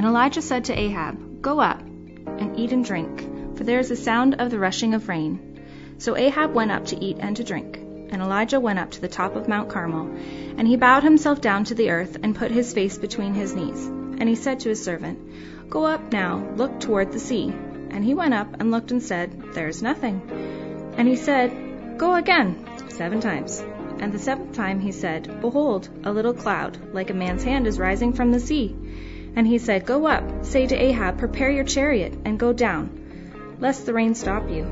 And Elijah said to Ahab, Go up and eat and drink, for there is a sound of the rushing of rain. So Ahab went up to eat and to drink. And Elijah went up to the top of Mount Carmel, and he bowed himself down to the earth and put his face between his knees. And he said to his servant, Go up now, look toward the sea. And he went up and looked and said, There is nothing. And he said, Go again, seven times. And the seventh time he said, Behold, a little cloud, like a man's hand, is rising from the sea. And he said, Go up, say to Ahab, Prepare your chariot, and go down, lest the rain stop you.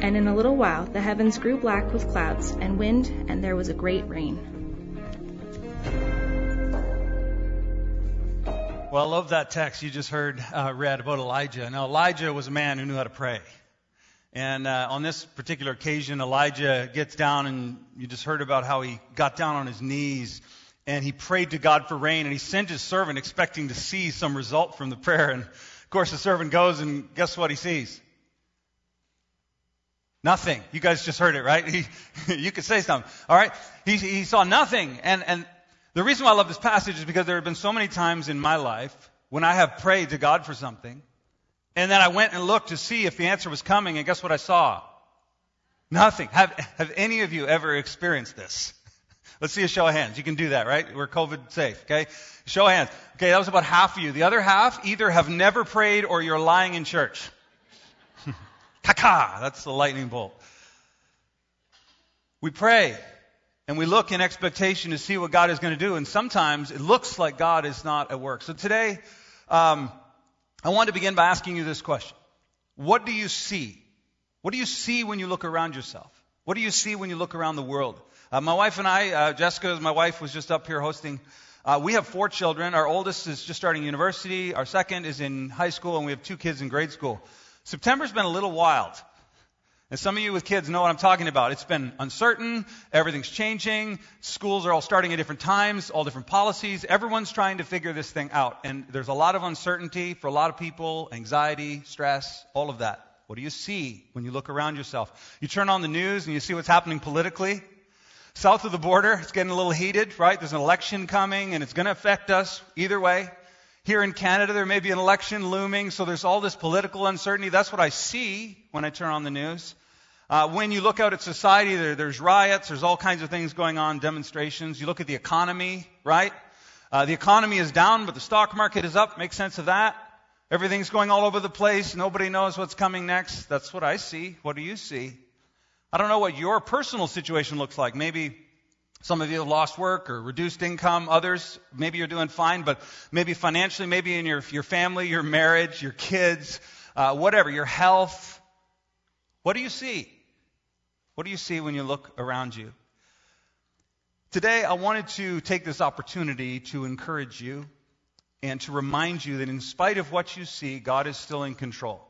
And in a little while the heavens grew black with clouds and wind, and there was a great rain. Well, I love that text you just heard uh, read about Elijah. Now, Elijah was a man who knew how to pray. And uh, on this particular occasion, Elijah gets down, and you just heard about how he got down on his knees and he prayed to God for rain, and he sent his servant expecting to see some result from the prayer. And of course, the servant goes, and guess what he sees? Nothing. You guys just heard it, right? He, you could say something. All right? He, he saw nothing. And, and the reason why I love this passage is because there have been so many times in my life when I have prayed to God for something, and then I went and looked to see if the answer was coming, and guess what I saw? Nothing. Have, have any of you ever experienced this? Let's see a show of hands. You can do that, right? We're COVID safe, okay? Show of hands. Okay, that was about half of you. The other half either have never prayed or you're lying in church. Kaka! That's the lightning bolt. We pray and we look in expectation to see what God is going to do, and sometimes it looks like God is not at work. So today, um, I want to begin by asking you this question What do you see? What do you see when you look around yourself? What do you see when you look around the world? Uh, my wife and I, uh, Jessica, my wife, was just up here hosting. Uh, we have four children. Our oldest is just starting university. Our second is in high school, and we have two kids in grade school. September's been a little wild. And some of you with kids know what I'm talking about. It's been uncertain. Everything's changing. Schools are all starting at different times, all different policies. Everyone's trying to figure this thing out. And there's a lot of uncertainty for a lot of people, anxiety, stress, all of that. What do you see when you look around yourself? You turn on the news and you see what's happening politically. South of the border, it's getting a little heated, right? There's an election coming and it's going to affect us either way. Here in Canada, there may be an election looming, so there's all this political uncertainty. That's what I see when I turn on the news. Uh, when you look out at society, there, there's riots, there's all kinds of things going on, demonstrations. You look at the economy, right? Uh, the economy is down, but the stock market is up. Make sense of that? Everything's going all over the place. Nobody knows what's coming next. That's what I see. What do you see? I don't know what your personal situation looks like. Maybe some of you have lost work or reduced income. Others, maybe you're doing fine, but maybe financially, maybe in your, your family, your marriage, your kids, uh, whatever, your health. What do you see? What do you see when you look around you? Today, I wanted to take this opportunity to encourage you and to remind you that in spite of what you see, God is still in control.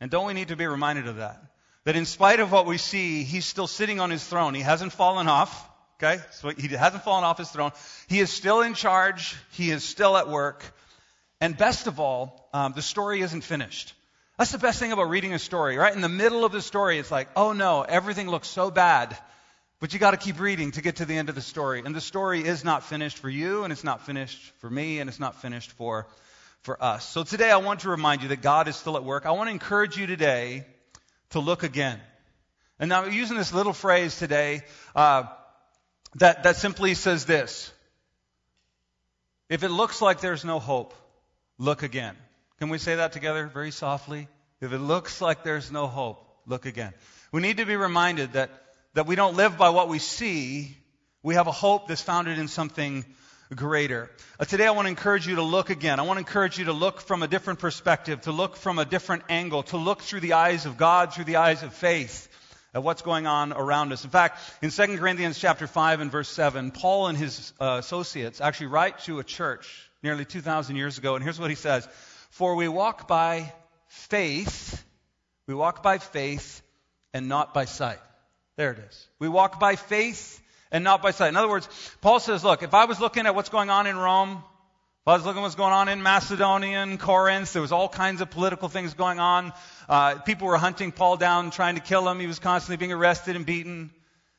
And don't we need to be reminded of that? That in spite of what we see, he's still sitting on his throne. He hasn't fallen off. Okay? So he hasn't fallen off his throne. He is still in charge. He is still at work. And best of all, um, the story isn't finished. That's the best thing about reading a story, right? In the middle of the story, it's like, oh no, everything looks so bad. But you got to keep reading to get to the end of the story. And the story is not finished for you, and it's not finished for me, and it's not finished for, for us. So today I want to remind you that God is still at work. I want to encourage you today to look again. And now I'm using this little phrase today uh, that, that simply says this. If it looks like there's no hope, look again. Can we say that together very softly? If it looks like there's no hope, look again. We need to be reminded that, that we don't live by what we see. We have a hope that's founded in something greater. Uh, today I want to encourage you to look again. I want to encourage you to look from a different perspective, to look from a different angle, to look through the eyes of God, through the eyes of faith at what's going on around us. In fact, in 2 Corinthians chapter 5 and verse 7, Paul and his uh, associates actually write to a church nearly 2,000 years ago. And here's what he says For we walk by faith, we walk by faith and not by sight. There it is. We walk by faith and not by sight. In other words, Paul says, look, if I was looking at what's going on in Rome, if I was looking at what's going on in Macedonia and Corinth, there was all kinds of political things going on. Uh, people were hunting Paul down, trying to kill him. He was constantly being arrested and beaten.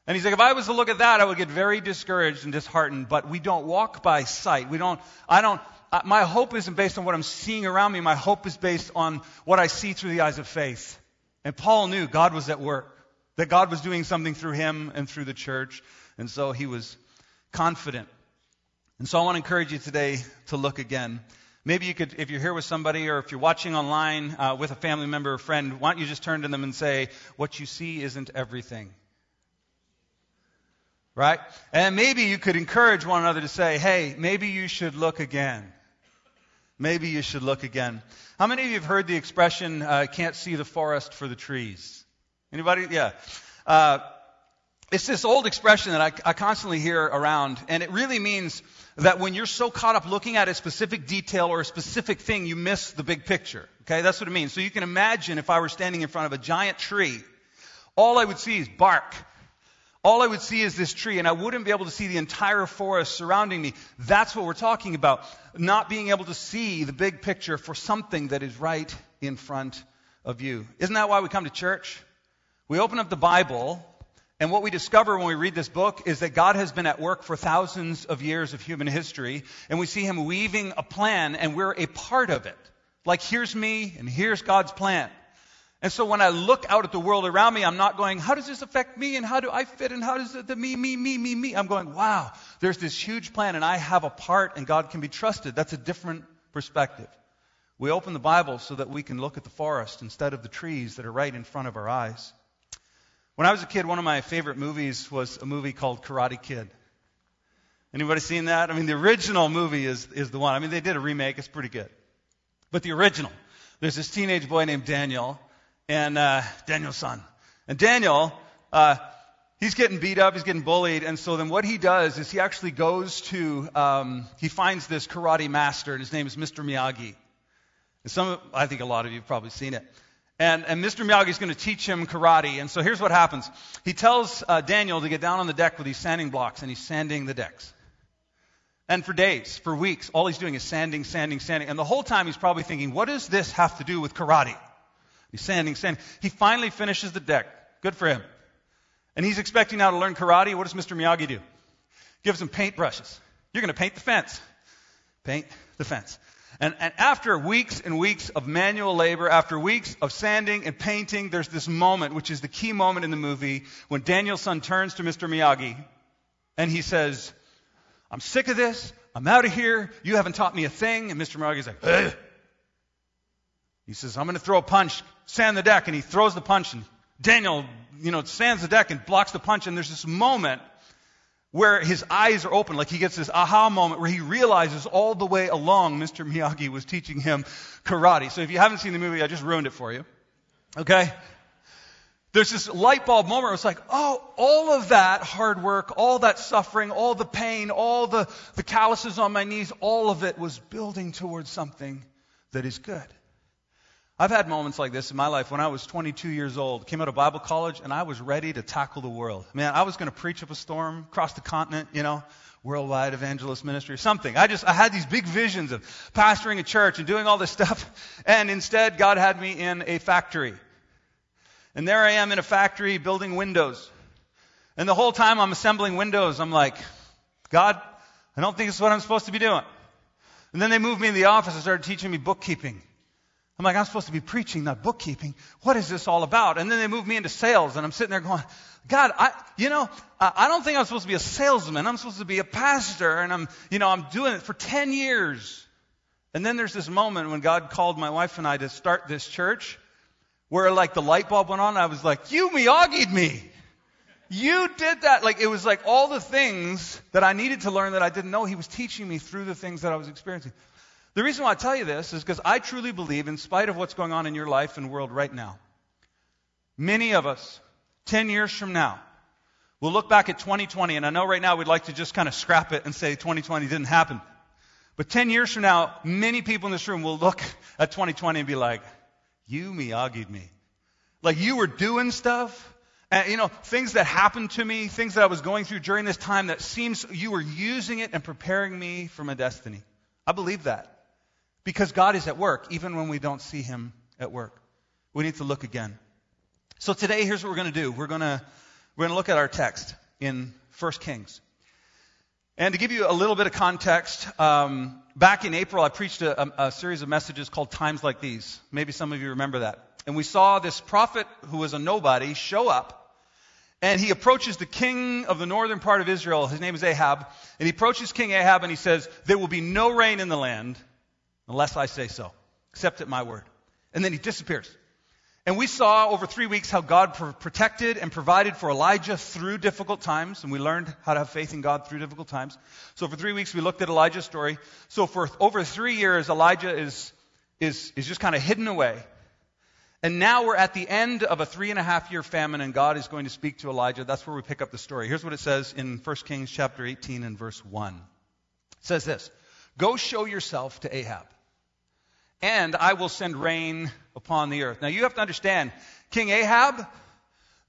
And he's like, if I was to look at that, I would get very discouraged and disheartened. But we don't walk by sight. We don't, I don't, uh, my hope isn't based on what I'm seeing around me. My hope is based on what I see through the eyes of faith. And Paul knew God was at work, that God was doing something through him and through the church. And so he was confident. And so I want to encourage you today to look again. Maybe you could, if you're here with somebody or if you're watching online uh, with a family member or friend, why don't you just turn to them and say, What you see isn't everything. Right? And maybe you could encourage one another to say, Hey, maybe you should look again. Maybe you should look again. How many of you have heard the expression, uh, can't see the forest for the trees? Anybody? Yeah. Uh, it's this old expression that I, I, constantly hear around, and it really means that when you're so caught up looking at a specific detail or a specific thing, you miss the big picture. Okay, that's what it means. So you can imagine if I were standing in front of a giant tree, all I would see is bark. All I would see is this tree, and I wouldn't be able to see the entire forest surrounding me. That's what we're talking about. Not being able to see the big picture for something that is right in front of you. Isn't that why we come to church? We open up the Bible and what we discover when we read this book is that God has been at work for thousands of years of human history, and we see Him weaving a plan, and we're a part of it. Like, here's me, and here's God's plan. And so when I look out at the world around me, I'm not going, how does this affect me, and how do I fit, and how does it, the me, me, me, me, me? I'm going, wow, there's this huge plan, and I have a part, and God can be trusted. That's a different perspective. We open the Bible so that we can look at the forest instead of the trees that are right in front of our eyes. When I was a kid, one of my favorite movies was a movie called Karate Kid. Anybody seen that? I mean, the original movie is, is the one. I mean, they did a remake. It's pretty good. But the original, there's this teenage boy named Daniel, and uh, Daniel-san. And Daniel, uh, he's getting beat up, he's getting bullied, and so then what he does is he actually goes to, um, he finds this karate master, and his name is Mr. Miyagi. And some, I think a lot of you have probably seen it. And, and Mr. Miyagi is going to teach him karate. And so here's what happens. He tells uh, Daniel to get down on the deck with these sanding blocks, and he's sanding the decks. And for days, for weeks, all he's doing is sanding, sanding, sanding. And the whole time he's probably thinking, what does this have to do with karate? He's sanding, sanding. He finally finishes the deck. Good for him. And he's expecting now to learn karate. What does Mr. Miyagi do? Gives him paint brushes. You're going to paint the fence. Paint the fence. And, and after weeks and weeks of manual labor, after weeks of sanding and painting, there's this moment, which is the key moment in the movie, when Daniel-san turns to Mr. Miyagi and he says, I'm sick of this. I'm out of here. You haven't taught me a thing. And Mr. Miyagi's like, Ugh. he says, I'm going to throw a punch, sand the deck. And he throws the punch and Daniel, you know, sands the deck and blocks the punch. And there's this moment where his eyes are open, like he gets this aha moment where he realizes all the way along Mr. Miyagi was teaching him karate. So if you haven't seen the movie, I just ruined it for you. Okay? There's this light bulb moment where it's like, oh, all of that hard work, all that suffering, all the pain, all the, the calluses on my knees, all of it was building towards something that is good. I've had moments like this in my life when I was 22 years old, came out of Bible college, and I was ready to tackle the world. Man, I was going to preach up a storm, across the continent, you know, worldwide evangelist ministry or something. I just, I had these big visions of pastoring a church and doing all this stuff, and instead God had me in a factory. And there I am in a factory building windows. And the whole time I'm assembling windows, I'm like, God, I don't think this is what I'm supposed to be doing. And then they moved me in the office and started teaching me bookkeeping. I'm like, I'm supposed to be preaching, not bookkeeping. What is this all about? And then they move me into sales, and I'm sitting there going, God, I, you know, I don't think I'm supposed to be a salesman. I'm supposed to be a pastor, and I'm, you know, I'm doing it for 10 years. And then there's this moment when God called my wife and I to start this church, where like the light bulb went on, I was like, you Miyagi'd me. You did that. Like, it was like all the things that I needed to learn that I didn't know. He was teaching me through the things that I was experiencing. The reason why I tell you this is because I truly believe, in spite of what's going on in your life and world right now, many of us, 10 years from now, will look back at 2020, and I know right now we'd like to just kind of scrap it and say 2020 didn't happen. But 10 years from now, many people in this room will look at 2020 and be like, you Miyagi'd me. Like you were doing stuff, and you know, things that happened to me, things that I was going through during this time that seems you were using it and preparing me for my destiny. I believe that. Because God is at work, even when we don't see Him at work. We need to look again. So today, here's what we're going to do. We're going to, we're going to look at our text in 1 Kings. And to give you a little bit of context, um, back in April, I preached a, a, a series of messages called Times Like These. Maybe some of you remember that. And we saw this prophet who was a nobody show up and he approaches the king of the northern part of Israel. His name is Ahab. And he approaches King Ahab and he says, There will be no rain in the land unless I say so, Accept at my word. And then he disappears. And we saw over three weeks how God protected and provided for Elijah through difficult times, and we learned how to have faith in God through difficult times. So for three weeks we looked at Elijah's story. So for over three years, Elijah is, is, is just kind of hidden away. And now we're at the end of a three and a half year famine, and God is going to speak to Elijah. That's where we pick up the story. Here's what it says in 1 Kings chapter 18 and verse 1. It says this Go show yourself to Ahab, and I will send rain upon the earth. Now you have to understand, King Ahab,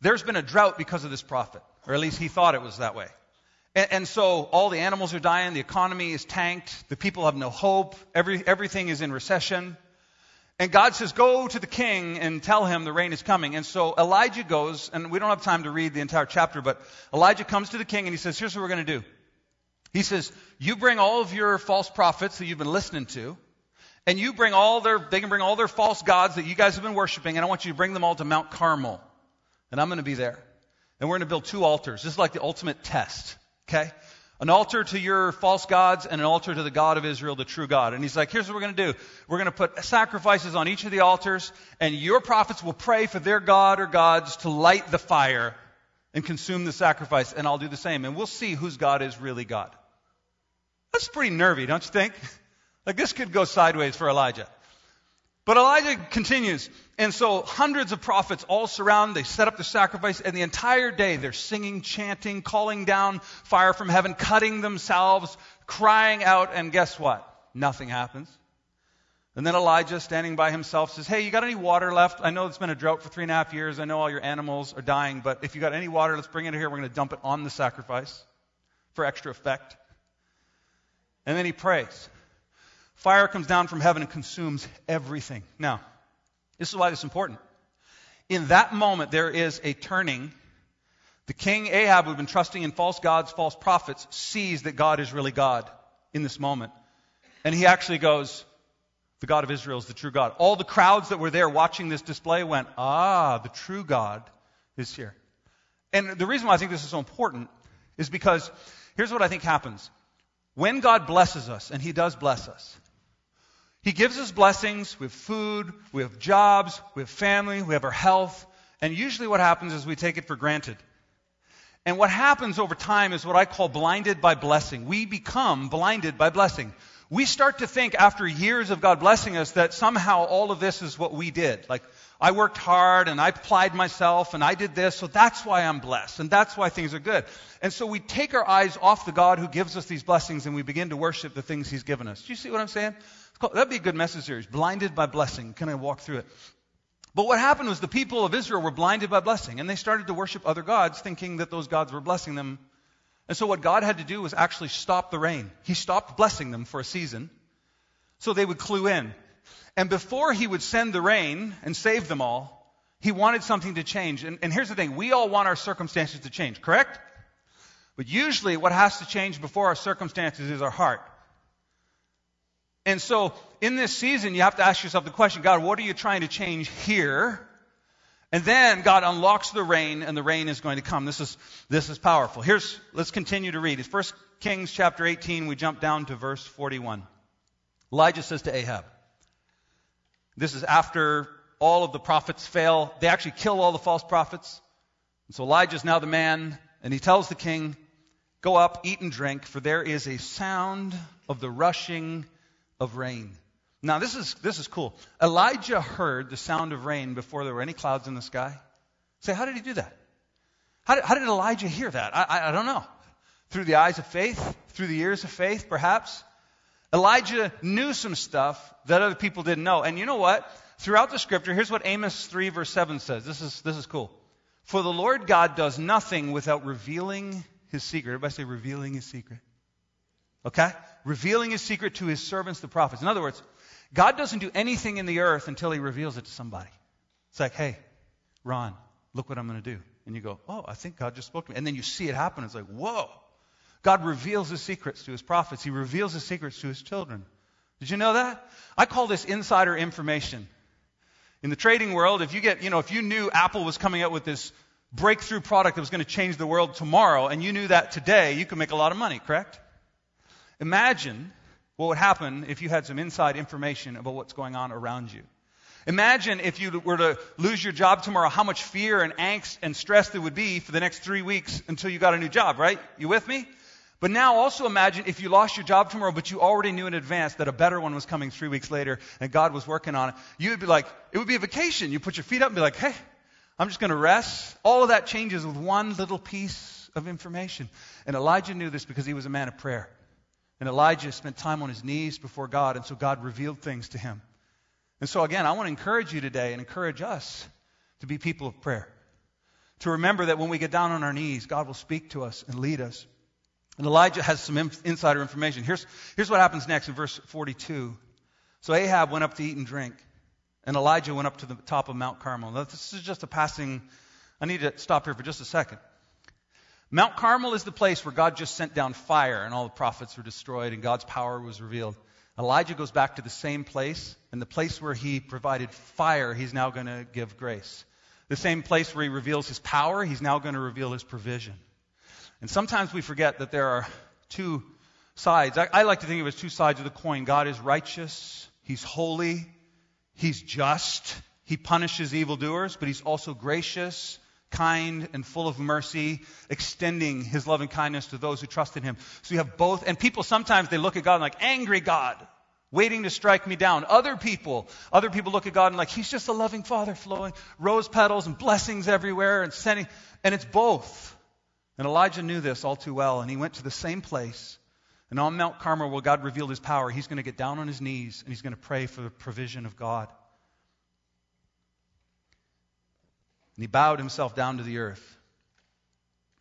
there's been a drought because of this prophet, or at least he thought it was that way. And, and, so all the animals are dying, the economy is tanked, the people have no hope, every, everything is in recession. And God says, Go to the king and tell him the rain is coming. And so Elijah goes, and we don't have time to read the entire chapter, but Elijah comes to the king and he says, Here's what we're going to do. He says, You bring all of your false prophets that you've been listening to, and you bring all their, they can bring all their false gods that you guys have been worshiping, and I want you to bring them all to Mount Carmel. And I'm going to be there. And we're going to build two altars. This is like the ultimate test. Okay? an altar to your false gods and an altar to the God of Israel, the true God. And he's like, here's what we're going to do. We're going to put sacrifices on each of the altars, and your prophets will pray for their God or gods to light the fire and consume the sacrifice, and I'll do the same. And we'll see whose God is really God. That's pretty nervy, don't you think? Like this could go sideways for Elijah. But Elijah continues. And so hundreds of prophets all surround, they set up the sacrifice, and the entire day they're singing, chanting, calling down fire from heaven, cutting themselves, crying out, and guess what? Nothing happens. And then Elijah, standing by himself, says, Hey, you got any water left? I know it's been a drought for three and a half years. I know all your animals are dying, but if you got any water, let's bring it here. We're going to dump it on the sacrifice for extra effect. And then he prays. Fire comes down from heaven and consumes everything. Now, this is why this is important. In that moment, there is a turning. The king Ahab, who had been trusting in false gods, false prophets, sees that God is really God in this moment. And he actually goes, The God of Israel is the true God. All the crowds that were there watching this display went, Ah, the true God is here. And the reason why I think this is so important is because here's what I think happens. When God blesses us, and he does bless us, he gives us blessings. We have food, we have jobs, we have family, we have our health. And usually what happens is we take it for granted. And what happens over time is what I call blinded by blessing. We become blinded by blessing. We start to think after years of God blessing us that somehow all of this is what we did. Like, I worked hard and I applied myself and I did this, so that's why I'm blessed and that's why things are good. And so we take our eyes off the God who gives us these blessings and we begin to worship the things He's given us. Do you see what I'm saying? That'd be a good message series. Blinded by blessing. Can I walk through it? But what happened was the people of Israel were blinded by blessing, and they started to worship other gods, thinking that those gods were blessing them. And so what God had to do was actually stop the rain. He stopped blessing them for a season, so they would clue in. And before he would send the rain and save them all, he wanted something to change. And, and here's the thing we all want our circumstances to change, correct? But usually what has to change before our circumstances is our heart. And so in this season, you have to ask yourself the question God, what are you trying to change here? And then God unlocks the rain, and the rain is going to come. This is, this is powerful. Here's, let's continue to read. It's 1 Kings chapter 18. We jump down to verse 41. Elijah says to Ahab, This is after all of the prophets fail. They actually kill all the false prophets. And so Elijah is now the man, and he tells the king, Go up, eat and drink, for there is a sound of the rushing of rain. Now, this is, this is cool. Elijah heard the sound of rain before there were any clouds in the sky. Say, how did he do that? How did, how did Elijah hear that? I, I, I don't know. Through the eyes of faith? Through the ears of faith, perhaps? Elijah knew some stuff that other people didn't know. And you know what? Throughout the scripture, here's what Amos 3 verse 7 says. This is, this is cool. For the Lord God does nothing without revealing his secret. Everybody say revealing his secret. Okay? Revealing his secret to his servants, the prophets. In other words, God doesn't do anything in the earth until he reveals it to somebody. It's like, hey, Ron, look what I'm going to do. And you go, oh, I think God just spoke to me. And then you see it happen. It's like, whoa. God reveals his secrets to his prophets. He reveals his secrets to his children. Did you know that? I call this insider information. In the trading world, if you get, you know, if you knew Apple was coming out with this breakthrough product that was going to change the world tomorrow, and you knew that today, you could make a lot of money, correct? Imagine what would happen if you had some inside information about what's going on around you. Imagine if you were to lose your job tomorrow, how much fear and angst and stress there would be for the next three weeks until you got a new job, right? You with me? But now also imagine if you lost your job tomorrow, but you already knew in advance that a better one was coming three weeks later and God was working on it. You would be like, it would be a vacation. You put your feet up and be like, hey, I'm just going to rest. All of that changes with one little piece of information. And Elijah knew this because he was a man of prayer. And Elijah spent time on his knees before God, and so God revealed things to him. And so, again, I want to encourage you today and encourage us to be people of prayer. To remember that when we get down on our knees, God will speak to us and lead us. And Elijah has some insider information. Here's, here's what happens next in verse 42. So Ahab went up to eat and drink, and Elijah went up to the top of Mount Carmel. Now, this is just a passing. I need to stop here for just a second. Mount Carmel is the place where God just sent down fire, and all the prophets were destroyed, and God's power was revealed. Elijah goes back to the same place, and the place where he provided fire, he's now going to give grace. The same place where he reveals his power, he's now going to reveal his provision. And sometimes we forget that there are two sides. I, I like to think of it as two sides of the coin. God is righteous, He's holy, He's just, He punishes evildoers, but He's also gracious, kind, and full of mercy, extending His loving kindness to those who trust in Him. So you have both. And people sometimes they look at God like angry God, waiting to strike me down. Other people, other people look at God and like He's just a loving Father, flowing rose petals and blessings everywhere and sending. And it's both. And Elijah knew this all too well, and he went to the same place. And on Mount Carmel, where God revealed his power, he's going to get down on his knees and he's going to pray for the provision of God. And he bowed himself down to the earth.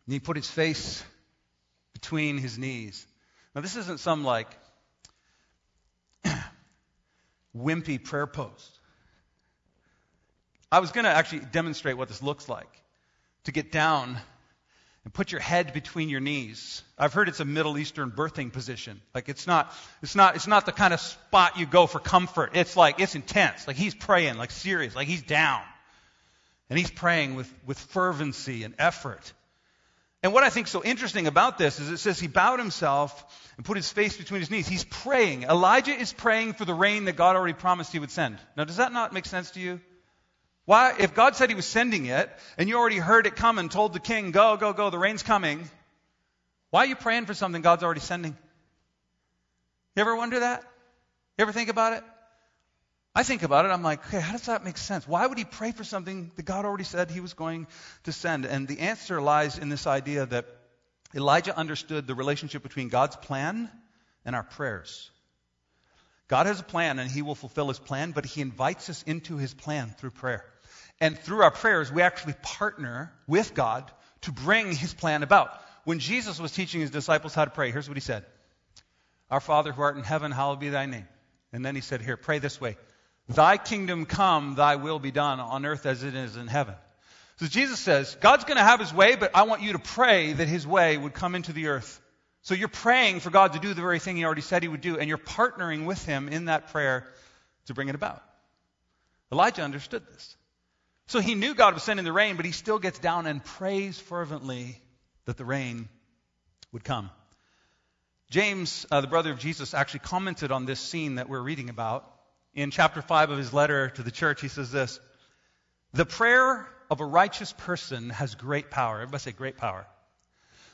And he put his face between his knees. Now, this isn't some like wimpy prayer pose. I was going to actually demonstrate what this looks like to get down and put your head between your knees. I've heard it's a Middle Eastern birthing position. Like it's not, it's not, it's not the kind of spot you go for comfort. It's like, it's intense. Like he's praying, like serious, like he's down. And he's praying with, with fervency and effort. And what I think so interesting about this is it says he bowed himself and put his face between his knees. He's praying. Elijah is praying for the rain that God already promised he would send. Now, does that not make sense to you? Why, if God said he was sending it, and you already heard it come and told the king, go, go, go, the rain's coming, why are you praying for something God's already sending? You ever wonder that? You ever think about it? I think about it, I'm like, okay, how does that make sense? Why would he pray for something that God already said he was going to send? And the answer lies in this idea that Elijah understood the relationship between God's plan and our prayers. God has a plan and he will fulfill his plan, but he invites us into his plan through prayer. And through our prayers, we actually partner with God to bring his plan about. When Jesus was teaching his disciples how to pray, here's what he said Our Father who art in heaven, hallowed be thy name. And then he said, Here, pray this way Thy kingdom come, thy will be done on earth as it is in heaven. So Jesus says, God's going to have his way, but I want you to pray that his way would come into the earth. So you're praying for God to do the very thing he already said he would do, and you're partnering with him in that prayer to bring it about. Elijah understood this. So he knew God was sending the rain, but he still gets down and prays fervently that the rain would come. James, uh, the brother of Jesus, actually commented on this scene that we're reading about. In chapter 5 of his letter to the church, he says this The prayer of a righteous person has great power. Everybody say great power.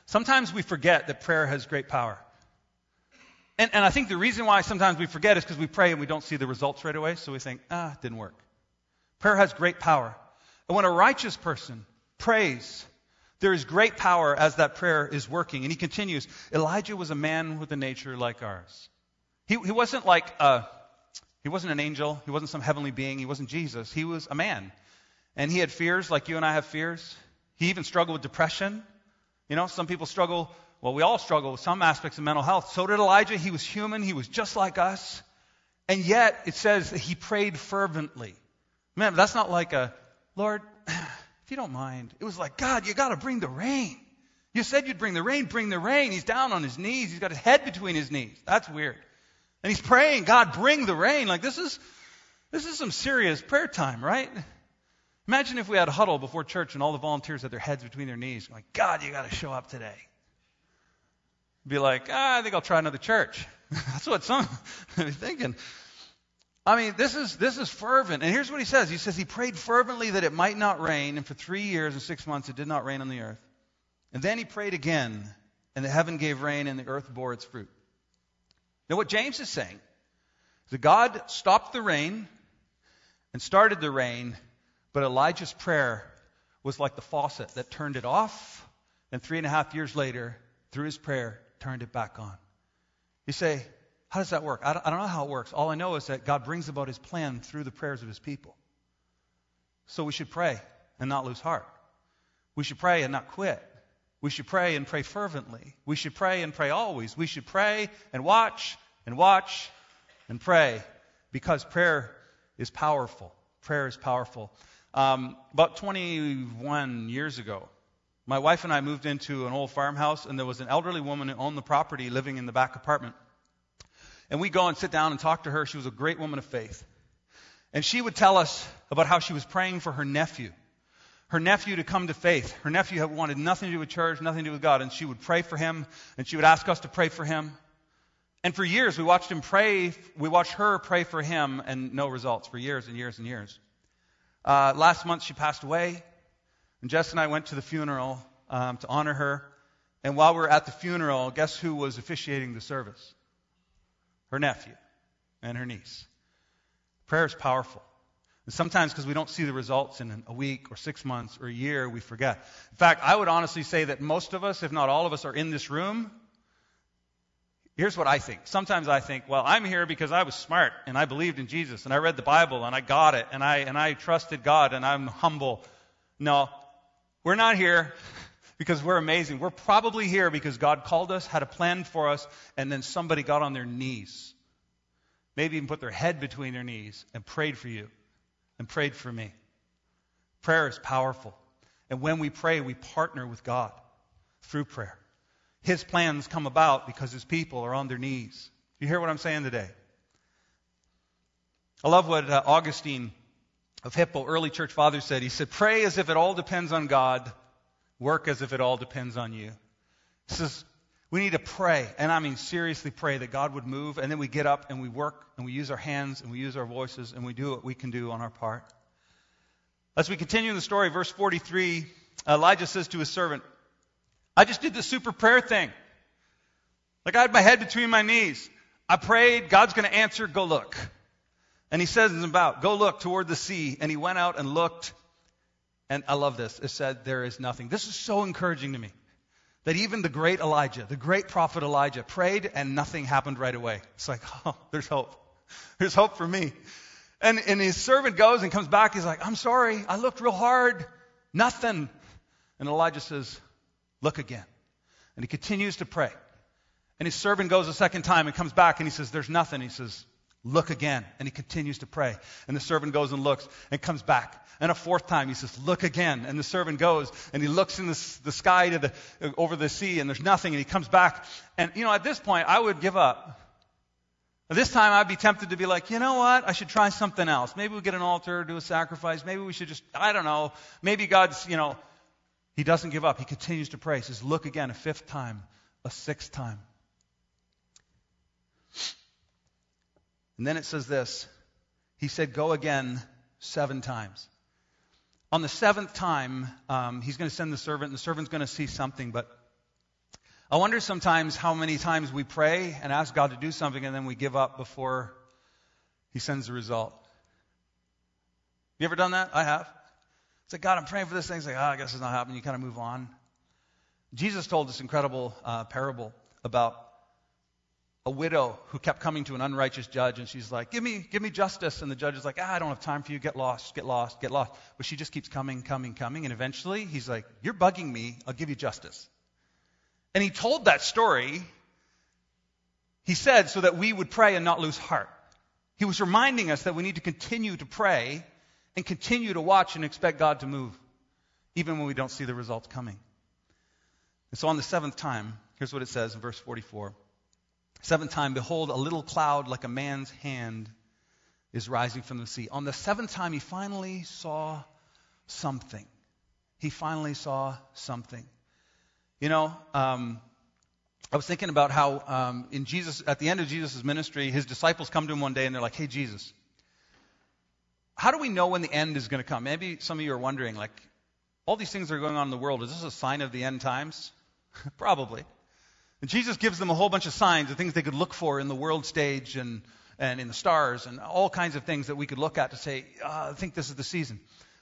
Sometimes we forget that prayer has great power. And, and I think the reason why sometimes we forget is because we pray and we don't see the results right away, so we think, ah, it didn't work. Prayer has great power. And when a righteous person prays, there is great power as that prayer is working. And he continues Elijah was a man with a nature like ours. He, he wasn't like a, he wasn't an angel. He wasn't some heavenly being. He wasn't Jesus. He was a man. And he had fears like you and I have fears. He even struggled with depression. You know, some people struggle, well, we all struggle with some aspects of mental health. So did Elijah. He was human. He was just like us. And yet, it says that he prayed fervently. Man, that's not like a, Lord, if you don't mind. It was like, God, you got to bring the rain. You said you'd bring the rain, bring the rain. He's down on his knees. He's got his head between his knees. That's weird. And he's praying, God, bring the rain. Like this is this is some serious prayer time, right? Imagine if we had a huddle before church and all the volunteers had their heads between their knees, like, God, you got to show up today. Be like, ah, I think I'll try another church. That's what some are thinking. I mean, this is this is fervent. And here's what he says. He says he prayed fervently that it might not rain, and for three years and six months it did not rain on the earth. And then he prayed again, and the heaven gave rain, and the earth bore its fruit. Now, what James is saying is that God stopped the rain and started the rain, but Elijah's prayer was like the faucet that turned it off, and three and a half years later, through his prayer, turned it back on. You say, how does that work? I don't, I don't know how it works. All I know is that God brings about his plan through the prayers of his people. So we should pray and not lose heart. We should pray and not quit. We should pray and pray fervently. We should pray and pray always. We should pray and watch and watch and pray because prayer is powerful. Prayer is powerful. Um, about 21 years ago, my wife and I moved into an old farmhouse, and there was an elderly woman who owned the property living in the back apartment. And we go and sit down and talk to her. She was a great woman of faith. And she would tell us about how she was praying for her nephew her nephew to come to faith. Her nephew had wanted nothing to do with church, nothing to do with God, and she would pray for him, and she would ask us to pray for him. And for years, we watched him pray, we watched her pray for him, and no results for years and years and years. Uh, last month, she passed away, and Jess and I went to the funeral um, to honor her. And while we were at the funeral, guess who was officiating the service? Her nephew and her niece. Prayer is powerful. And sometimes because we don't see the results in a week or six months or a year, we forget. In fact, I would honestly say that most of us, if not all of us, are in this room. Here's what I think. Sometimes I think, well, I'm here because I was smart and I believed in Jesus and I read the Bible and I got it and I, and I trusted God and I'm humble. No, we're not here because we're amazing. We're probably here because God called us, had a plan for us, and then somebody got on their knees. Maybe even put their head between their knees and prayed for you and prayed for me. Prayer is powerful. And when we pray, we partner with God through prayer. His plans come about because his people are on their knees. You hear what I'm saying today? I love what uh, Augustine of Hippo, early church father, said. He said, Pray as if it all depends on God, work as if it all depends on you. He says, We need to pray, and I mean seriously pray that God would move, and then we get up and we work and we use our hands and we use our voices and we do what we can do on our part. As we continue the story, verse 43, Elijah says to his servant, I just did the super prayer thing. Like I had my head between my knees. I prayed, God's going to answer, go look. And he says in about, go look toward the sea. And he went out and looked. And I love this. It said, there is nothing. This is so encouraging to me that even the great Elijah, the great prophet Elijah, prayed and nothing happened right away. It's like, oh, there's hope. There's hope for me. And, and his servant goes and comes back. He's like, I'm sorry. I looked real hard. Nothing. And Elijah says, Look again. And he continues to pray. And his servant goes a second time and comes back and he says, There's nothing. He says, Look again. And he continues to pray. And the servant goes and looks and comes back. And a fourth time he says, Look again. And the servant goes and he looks in the, the sky to the, uh, over the sea and there's nothing. And he comes back. And, you know, at this point, I would give up. This time I'd be tempted to be like, you know what? I should try something else. Maybe we'll get an altar, do a sacrifice. Maybe we should just, I don't know. Maybe God's, you know, He doesn't give up. He continues to pray. He says, look again a fifth time, a sixth time. And then it says this He said, go again seven times. On the seventh time, um, he's going to send the servant, and the servant's going to see something, but I wonder sometimes how many times we pray and ask God to do something and then we give up before He sends the result. You ever done that? I have. It's like, God, I'm praying for this thing. It's like, oh, I guess it's not happening. You kind of move on. Jesus told this incredible uh, parable about a widow who kept coming to an unrighteous judge, and she's like, "Give me, give me justice." And the judge is like, ah, "I don't have time for you. Get lost, get lost, get lost." But she just keeps coming, coming, coming, and eventually he's like, "You're bugging me. I'll give you justice." And he told that story. He said so that we would pray and not lose heart. He was reminding us that we need to continue to pray and continue to watch and expect God to move, even when we don't see the results coming. And so on the seventh time, here's what it says in verse 44. Seventh time, behold, a little cloud like a man's hand is rising from the sea. On the seventh time, he finally saw something. He finally saw something. You know, um, I was thinking about how um, in Jesus, at the end of Jesus' ministry, his disciples come to him one day and they're like, "Hey, Jesus, how do we know when the end is going to come?" Maybe some of you are wondering, like, all these things that are going on in the world, is this a sign of the end times? Probably. And Jesus gives them a whole bunch of signs, of things they could look for in the world stage and, and in the stars and all kinds of things that we could look at to say, oh, I think this is the season.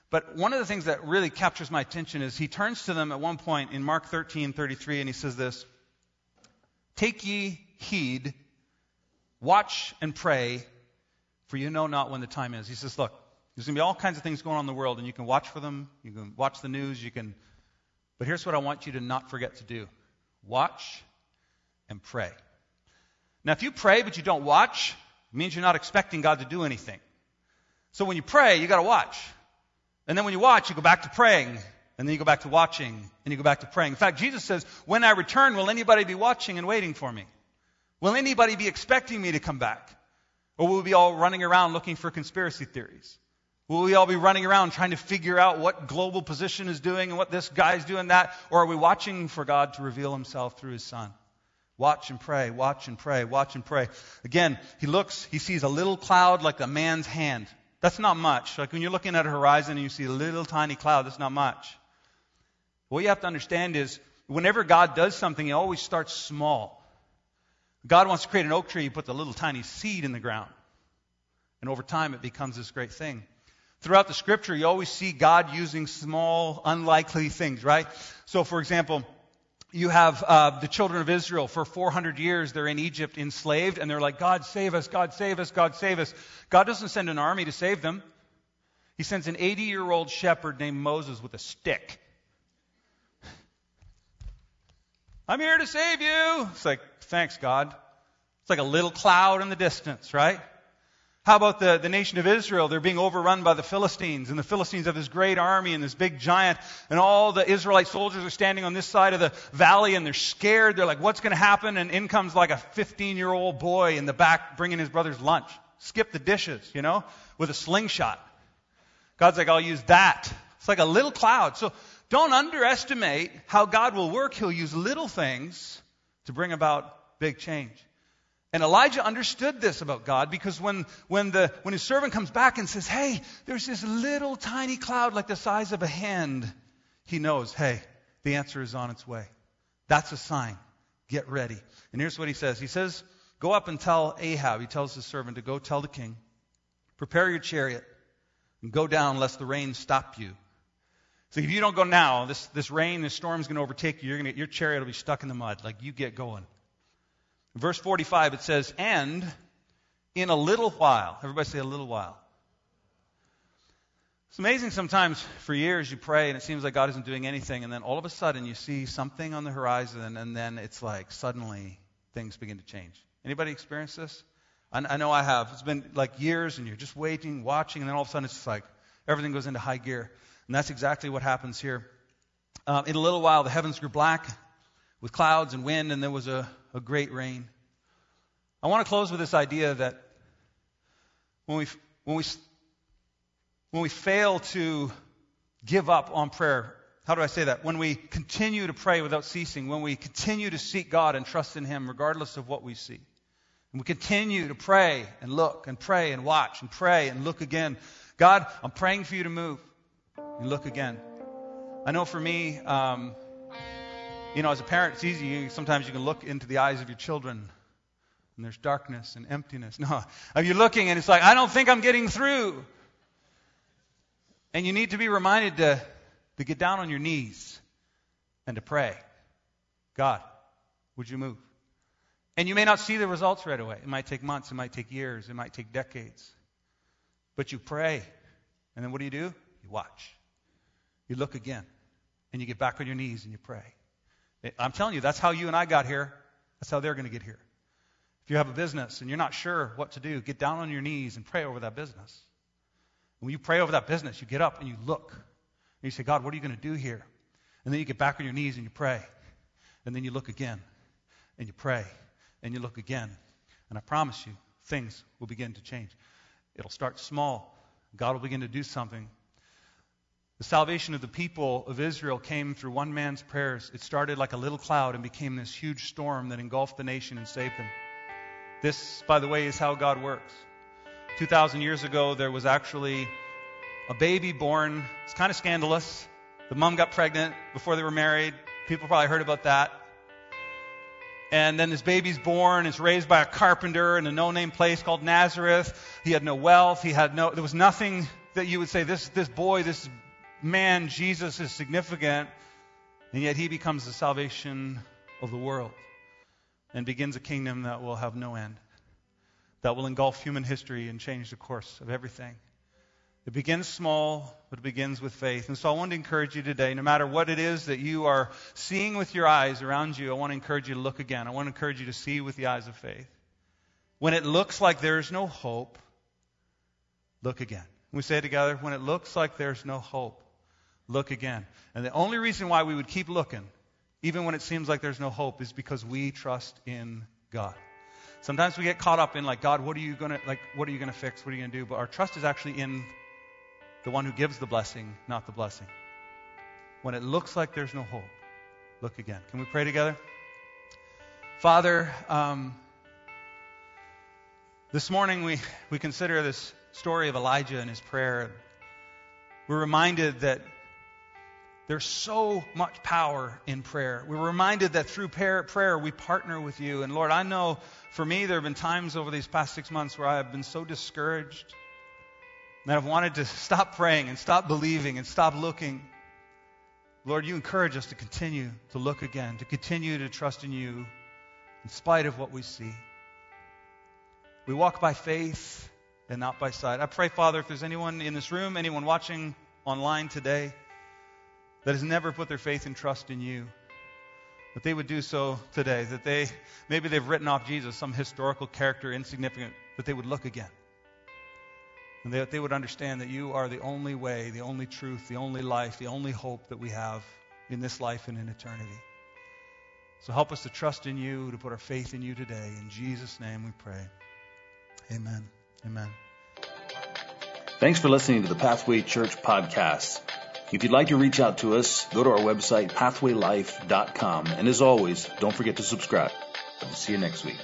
But one of the things that really captures my attention is he turns to them at one point in Mark 13, 33, and he says this Take ye heed, watch and pray, for you know not when the time is. He says, Look, there's going to be all kinds of things going on in the world, and you can watch for them, you can watch the news, you can. But here's what I want you to not forget to do watch and pray. Now, if you pray but you don't watch, it means you're not expecting God to do anything. So when you pray, you got to watch. And then when you watch, you go back to praying. And then you go back to watching. And you go back to praying. In fact, Jesus says, When I return, will anybody be watching and waiting for me? Will anybody be expecting me to come back? Or will we be all running around looking for conspiracy theories? Will we all be running around trying to figure out what global position is doing and what this guy's doing that? Or are we watching for God to reveal himself through his son? Watch and pray, watch and pray, watch and pray. Again, he looks, he sees a little cloud like a man's hand. That's not much. Like when you're looking at a horizon and you see a little tiny cloud, that's not much. What you have to understand is whenever God does something, he always starts small. God wants to create an oak tree, he puts a little tiny seed in the ground. And over time, it becomes this great thing. Throughout the scripture, you always see God using small, unlikely things, right? So, for example, you have uh, the children of Israel for 400 years. They're in Egypt enslaved, and they're like, God save us, God save us, God save us. God doesn't send an army to save them. He sends an 80 year old shepherd named Moses with a stick. I'm here to save you. It's like, thanks, God. It's like a little cloud in the distance, right? How about the, the nation of Israel? They're being overrun by the Philistines, and the Philistines have this great army and this big giant, and all the Israelite soldiers are standing on this side of the valley, and they're scared. They're like, what's going to happen? And in comes like a 15 year old boy in the back bringing his brother's lunch. Skip the dishes, you know, with a slingshot. God's like, I'll use that. It's like a little cloud. So don't underestimate how God will work. He'll use little things to bring about big change. And Elijah understood this about God because when, when, the, when his servant comes back and says, Hey, there's this little tiny cloud like the size of a hand, he knows, hey, the answer is on its way. That's a sign. Get ready. And here's what he says He says, Go up and tell Ahab, he tells his servant to go tell the king, prepare your chariot and go down lest the rain stop you. So if you don't go now, this, this rain, this storm is going to overtake you. You're to, your chariot will be stuck in the mud. Like you get going. Verse 45, it says, And in a little while, everybody say a little while. It's amazing sometimes for years you pray and it seems like God isn't doing anything, and then all of a sudden you see something on the horizon, and then it's like suddenly things begin to change. Anybody experience this? I, I know I have. It's been like years, and you're just waiting, watching, and then all of a sudden it's just like everything goes into high gear. And that's exactly what happens here. Uh, in a little while, the heavens grew black with clouds and wind, and there was a, a great rain. I want to close with this idea that when we, when we, when we fail to give up on prayer, how do I say that? When we continue to pray without ceasing, when we continue to seek God and trust in Him regardless of what we see, and we continue to pray and look and pray and watch and pray and look again. God, I'm praying for you to move. And look again. I know for me, um, you know, as a parent, it's easy. Sometimes you can look into the eyes of your children and there's darkness and emptiness. No, you're looking and it's like, I don't think I'm getting through. And you need to be reminded to, to get down on your knees and to pray. God, would you move? And you may not see the results right away. It might take months, it might take years, it might take decades. But you pray. And then what do you do? You watch. You look again. And you get back on your knees and you pray. I'm telling you, that's how you and I got here. That's how they're going to get here. If you have a business and you're not sure what to do, get down on your knees and pray over that business. When you pray over that business, you get up and you look. And you say, God, what are you going to do here? And then you get back on your knees and you pray. And then you look again. And you pray. And you look again. And I promise you, things will begin to change. It'll start small. God will begin to do something. The salvation of the people of Israel came through one man's prayers. It started like a little cloud and became this huge storm that engulfed the nation and saved them. This, by the way, is how God works. 2,000 years ago, there was actually a baby born. It's kind of scandalous. The mom got pregnant before they were married. People probably heard about that. And then this baby's born. It's raised by a carpenter in a no-name place called Nazareth. He had no wealth. He had no. There was nothing that you would say this this boy, this man, Jesus, is significant. And yet he becomes the salvation of the world and begins a kingdom that will have no end that will engulf human history and change the course of everything. It begins small, but it begins with faith. And so I want to encourage you today, no matter what it is that you are seeing with your eyes around you, I want to encourage you to look again. I want to encourage you to see with the eyes of faith. When it looks like there's no hope, look again. we say it together. When it looks like there's no hope, look again. And the only reason why we would keep looking, even when it seems like there's no hope, is because we trust in God. Sometimes we get caught up in like, God, what are you gonna like? What are you gonna fix? What are you gonna do? But our trust is actually in the one who gives the blessing, not the blessing. When it looks like there's no hope, look again. Can we pray together? Father, um, this morning we, we consider this story of Elijah and his prayer. We're reminded that there's so much power in prayer. We're reminded that through prayer, we partner with you. And Lord, I know for me, there have been times over these past six months where I have been so discouraged that I've wanted to stop praying and stop believing and stop looking. Lord, you encourage us to continue to look again, to continue to trust in you in spite of what we see. We walk by faith and not by sight. I pray, Father, if there's anyone in this room, anyone watching online today, that has never put their faith and trust in you, that they would do so today. That they, maybe they've written off Jesus, some historical character, insignificant, that they would look again. And that they would understand that you are the only way, the only truth, the only life, the only hope that we have in this life and in eternity. So help us to trust in you, to put our faith in you today. In Jesus' name we pray. Amen. Amen. Thanks for listening to the Pathway Church podcast. If you'd like to reach out to us, go to our website, pathwaylife.com. And as always, don't forget to subscribe. See you next week.